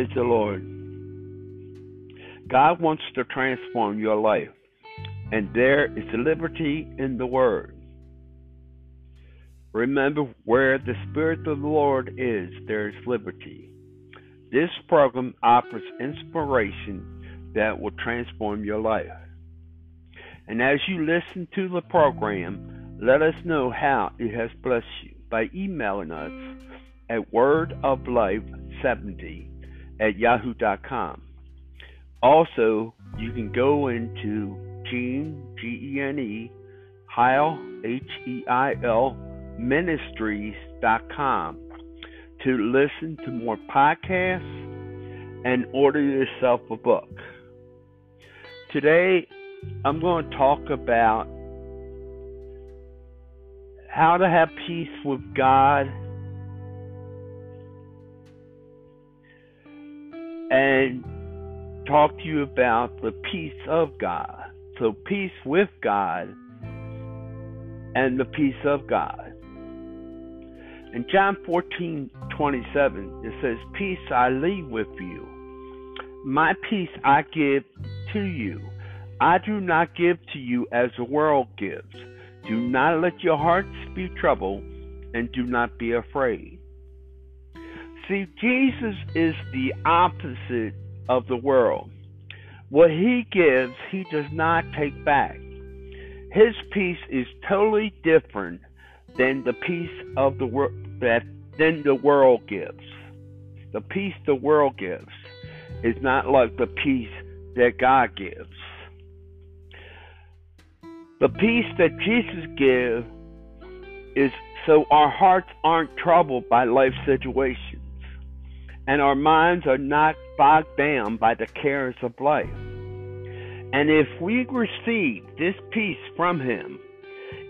Praise the Lord. God wants to transform your life, and there is liberty in the Word. Remember, where the Spirit of the Lord is, there is liberty. This program offers inspiration that will transform your life. And as you listen to the program, let us know how it has blessed you by emailing us at wordoflife70 at yahoo.com. Also, you can go into Gene, G E N E, Heil, H E I L, ministries.com to listen to more podcasts and order yourself a book. Today, I'm going to talk about how to have peace with God and talk to you about the peace of God. So, peace with God and the peace of God. In John 14 27, it says, Peace I leave with you, my peace I give to you. I do not give to you as the world gives. Do not let your hearts be troubled, and do not be afraid. See, Jesus is the opposite of the world. What he gives, he does not take back. His peace is totally different than the peace of the world that than the world gives. The peace the world gives is not like the peace that God gives. The peace that Jesus gives is so our hearts aren't troubled by life situations and our minds are not bogged down by the cares of life. And if we receive this peace from Him,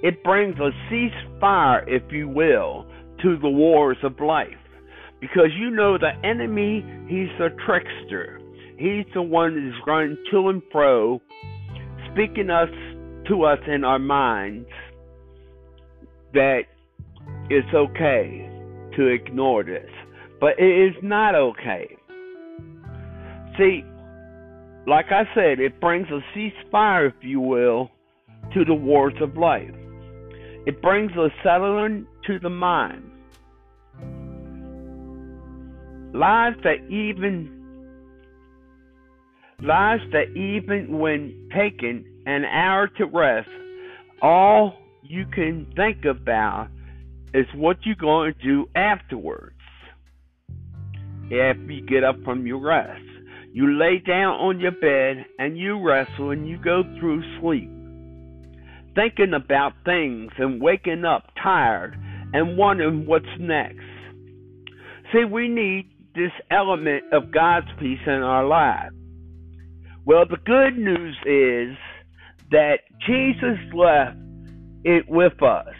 it brings a ceasefire, if you will, to the wars of life. Because you know the enemy, he's a trickster. He's the one that's running to and fro, speaking us to us in our minds that it's okay to ignore this. But it is not okay. See, like I said, it brings a ceasefire, if you will, to the wars of life. It brings a settling to the mind. Lives that even lives that even when taken an hour to rest, all you can think about is what you're going to do afterwards after you get up from your rest. You lay down on your bed and you wrestle and you go through sleep, thinking about things and waking up tired and wondering what's next. See, we need this element of God's peace in our lives. Well, the good news is that Jesus left it with us.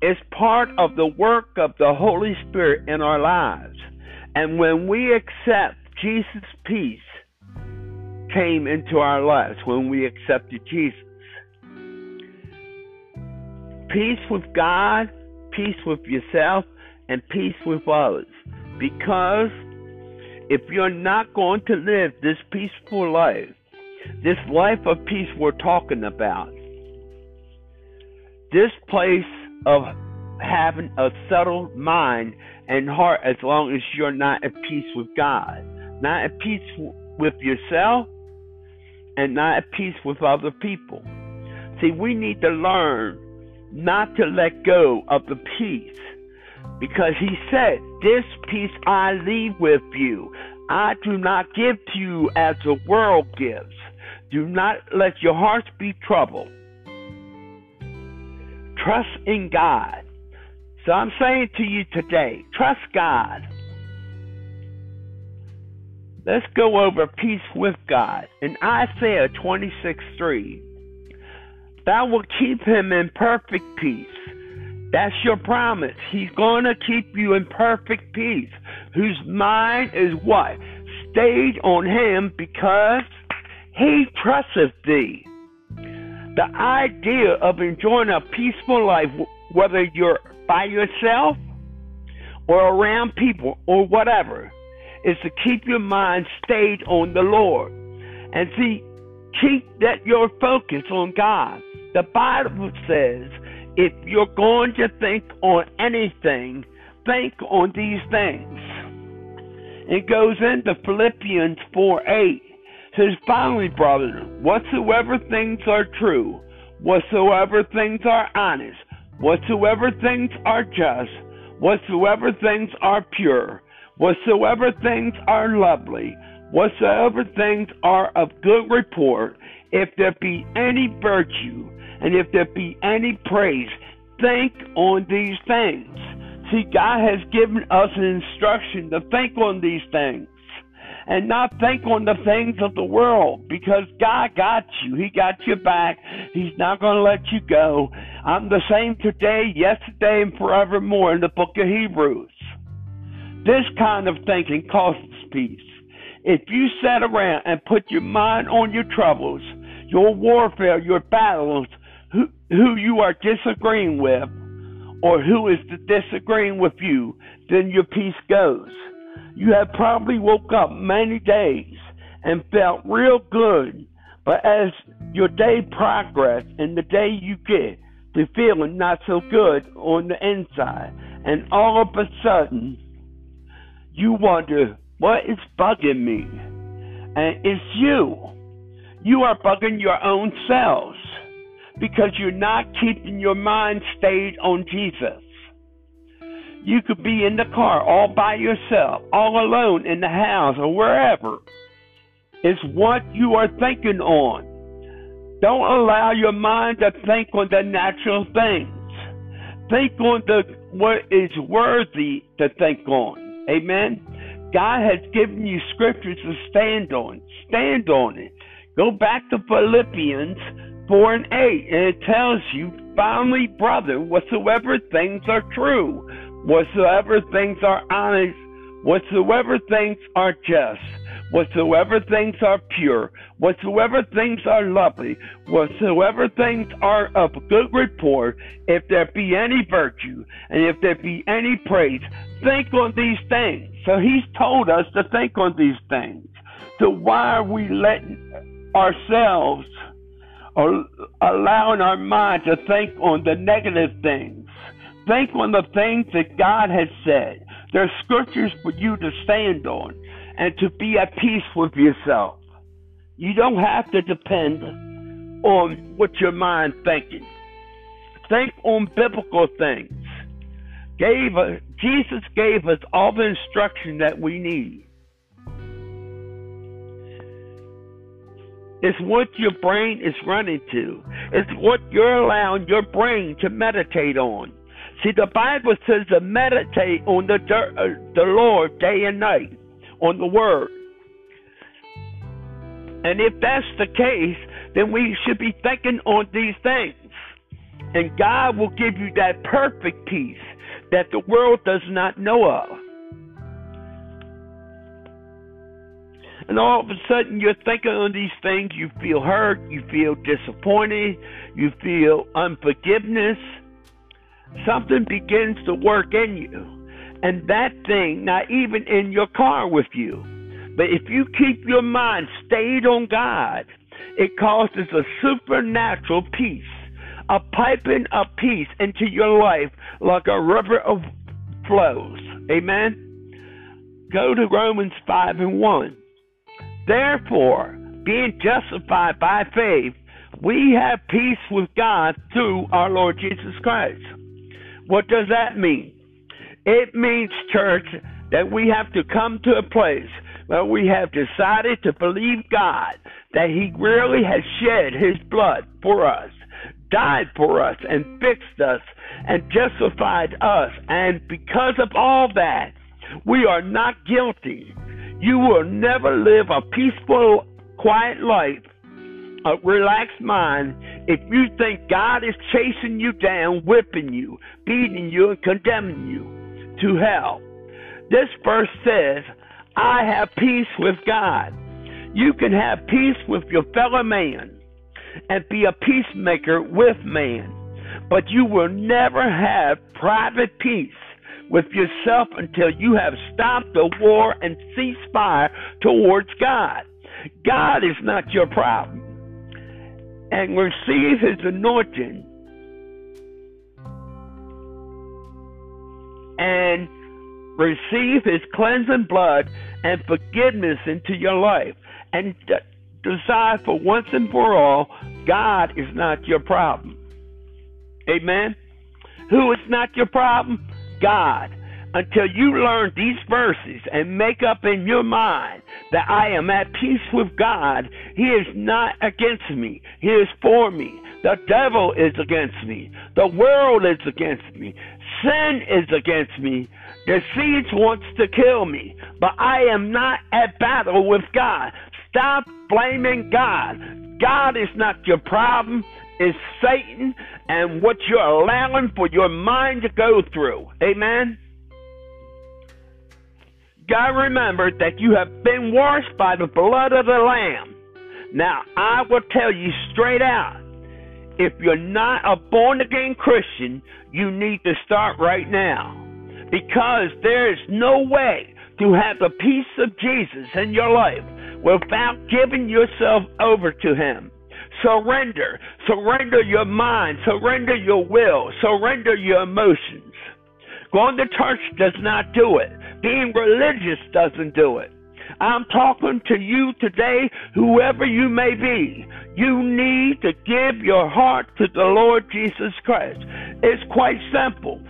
It's part of the work of the Holy Spirit in our lives. And when we accept Jesus' peace came into our lives when we accepted Jesus. Peace with God, peace with yourself, and peace with others. Because if you're not going to live this peaceful life, this life of peace we're talking about, this place of having a settled mind and heart as long as you're not at peace with God, not at peace with yourself, and not at peace with other people. See, we need to learn not to let go of the peace because He said, This peace I leave with you. I do not give to you as the world gives. Do not let your hearts be troubled. Trust in God. So I'm saying to you today, trust God. Let's go over peace with God. In Isaiah 26 3, Thou will keep him in perfect peace. That's your promise. He's going to keep you in perfect peace. Whose mind is what? Stayed on him because he trusteth thee. The idea of enjoying a peaceful life, whether you're by yourself or around people or whatever, is to keep your mind stayed on the Lord. And see, keep that your focus on God. The Bible says if you're going to think on anything, think on these things. It goes into Philippians 4 8. says, Finally, brethren, whatsoever things are true, whatsoever things are honest, whatsoever things are just, whatsoever things are pure, whatsoever things are lovely, whatsoever things are of good report, if there be any virtue, and if there be any praise, think on these things. See, God has given us an instruction to think on these things and not think on the things of the world because God got you. He got your back. He's not going to let you go. I'm the same today, yesterday, and forevermore in the book of Hebrews. This kind of thinking causes peace. If you sit around and put your mind on your troubles, your warfare, your battles, who, who you are disagreeing with, or who is disagreeing with you, then your peace goes. You have probably woke up many days and felt real good, but as your day progressed and the day you get to feeling not so good on the inside, and all of a sudden you wonder what is bugging me, and it's you. You are bugging your own selves because you're not keeping your mind stayed on Jesus. You could be in the car all by yourself, all alone in the house or wherever. It's what you are thinking on. Don't allow your mind to think on the natural things. Think on the what is worthy to think on. Amen. God has given you scriptures to stand on. Stand on it. Go back to Philippians 4 and 8, and it tells you, finally, brother, whatsoever things are true, whatsoever things are honest, whatsoever things are just, whatsoever things are pure, whatsoever things are lovely, whatsoever things are of good report, if there be any virtue, and if there be any praise, think on these things. So he's told us to think on these things. So why are we letting ourselves or allowing our mind to think on the negative things? Think on the things that God has said. There are scriptures for you to stand on and to be at peace with yourself. You don't have to depend on what your mind thinking. Think on biblical things. Gave us, Jesus gave us all the instruction that we need. It's what your brain is running to. It's what you're allowing your brain to meditate on. See, the Bible says to meditate on the, uh, the Lord day and night, on the Word. And if that's the case, then we should be thinking on these things. And God will give you that perfect peace that the world does not know of. And all of a sudden, you're thinking on these things, you feel hurt, you feel disappointed, you feel unforgiveness something begins to work in you. And that thing, not even in your car with you, but if you keep your mind stayed on God, it causes a supernatural peace, a piping of peace into your life like a river of flows. Amen. Go to Romans 5 and 1. Therefore, being justified by faith, we have peace with God through our Lord Jesus Christ. What does that mean? It means, church, that we have to come to a place where we have decided to believe God that He really has shed His blood for us, died for us, and fixed us, and justified us. And because of all that, we are not guilty. You will never live a peaceful, quiet life a relaxed mind if you think God is chasing you down, whipping you, beating you, and condemning you to hell. This verse says, I have peace with God. You can have peace with your fellow man and be a peacemaker with man, but you will never have private peace with yourself until you have stopped the war and ceased fire towards God. God is not your problem. And receive his anointing and receive his cleansing blood and forgiveness into your life and decide for once and for all God is not your problem. Amen. Who is not your problem? God. Until you learn these verses and make up in your mind that I am at peace with God, He is not against me, He is for me. The devil is against me, the world is against me, sin is against me. The seeds wants to kill me, but I am not at battle with God. Stop blaming God. God is not your problem. It's Satan and what you're allowing for your mind to go through. Amen. God remember that you have been washed by the blood of the Lamb. Now, I will tell you straight out if you're not a born again Christian, you need to start right now. Because there is no way to have the peace of Jesus in your life without giving yourself over to Him. Surrender. Surrender your mind. Surrender your will. Surrender your emotions. Going to church does not do it. Being religious doesn't do it. I'm talking to you today, whoever you may be. You need to give your heart to the Lord Jesus Christ. It's quite simple.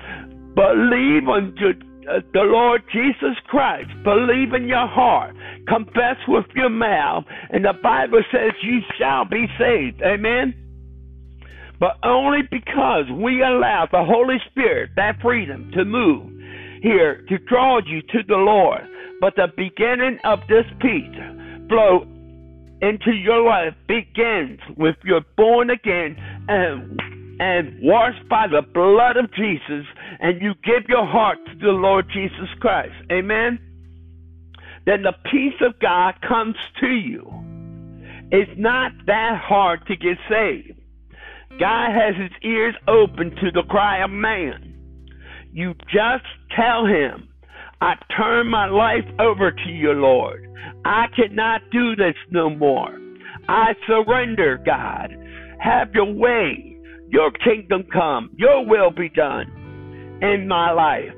Believe unto uh, the Lord Jesus Christ. Believe in your heart. Confess with your mouth. And the Bible says you shall be saved. Amen? But only because we allow the Holy Spirit that freedom to move here to draw you to the Lord. But the beginning of this peace flow into your life begins with your born again and and washed by the blood of Jesus, and you give your heart to the Lord Jesus Christ. Amen. Then the peace of God comes to you. It's not that hard to get saved. God has his ears open to the cry of man. You just tell him, I turn my life over to you, Lord. I cannot do this no more. I surrender, God. Have your way. Your kingdom come. Your will be done in my life.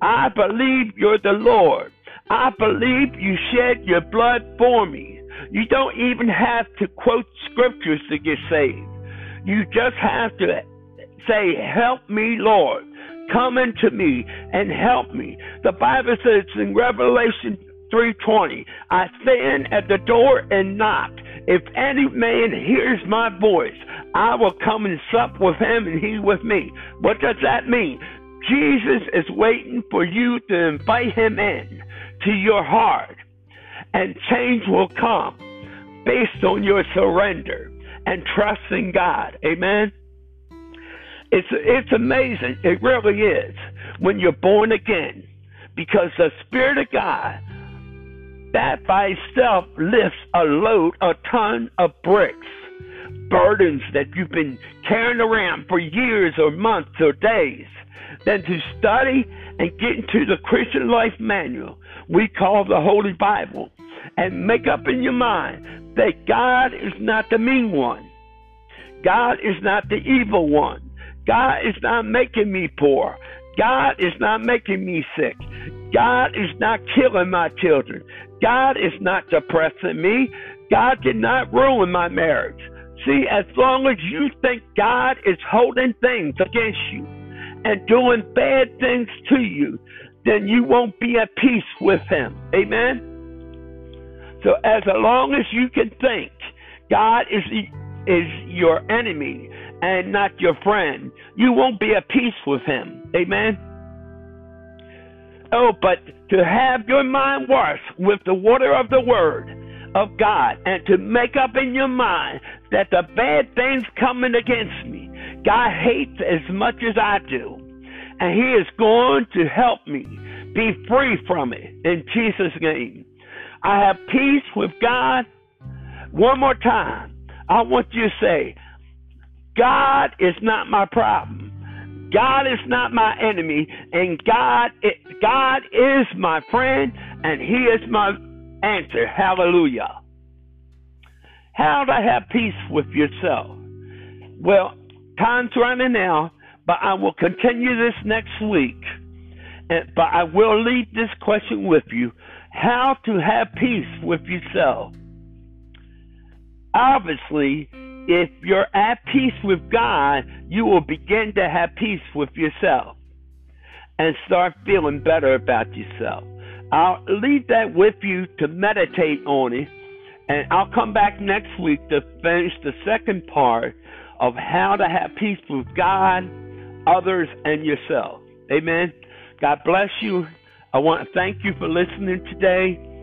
I believe you're the Lord. I believe you shed your blood for me. You don't even have to quote scriptures to get saved. You just have to say, Help me, Lord. Come into me and help me. The Bible says in Revelation 3:20, I stand at the door and knock. If any man hears my voice, I will come and sup with him and he with me. What does that mean? Jesus is waiting for you to invite him in to your heart, and change will come based on your surrender and trust in God. Amen. It's it's amazing. It really is when you're born again, because the Spirit of God, that by itself lifts a load, a ton of bricks, burdens that you've been carrying around for years or months or days. Then to study and get into the Christian life manual we call the Holy Bible and make up in your mind that God is not the mean one. God is not the evil one. God is not making me poor. God is not making me sick. God is not killing my children. God is not depressing me. God did not ruin my marriage. See, as long as you think God is holding things against you and doing bad things to you, then you won't be at peace with Him. Amen? So, as long as you can think God is, is your enemy and not your friend, you won't be at peace with him. Amen. Oh, but to have your mind washed with the water of the Word of God and to make up in your mind that the bad things coming against me, God hates as much as I do. And He is going to help me be free from it in Jesus' name. I have peace with God. One more time, I want you to say, God is not my problem. God is not my enemy, and God, God is my friend, and He is my answer. Hallelujah. How to have peace with yourself? Well, time's running out, but I will continue this next week. And, but I will leave this question with you how to have peace with yourself. Obviously, if you're at peace with God, you will begin to have peace with yourself and start feeling better about yourself. I'll leave that with you to meditate on it, and I'll come back next week to finish the second part of how to have peace with God, others, and yourself. Amen. God bless you. I want to thank you for listening today.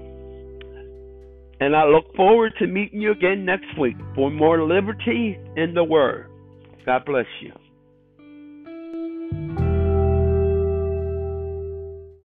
And I look forward to meeting you again next week for more liberty in the Word. God bless you.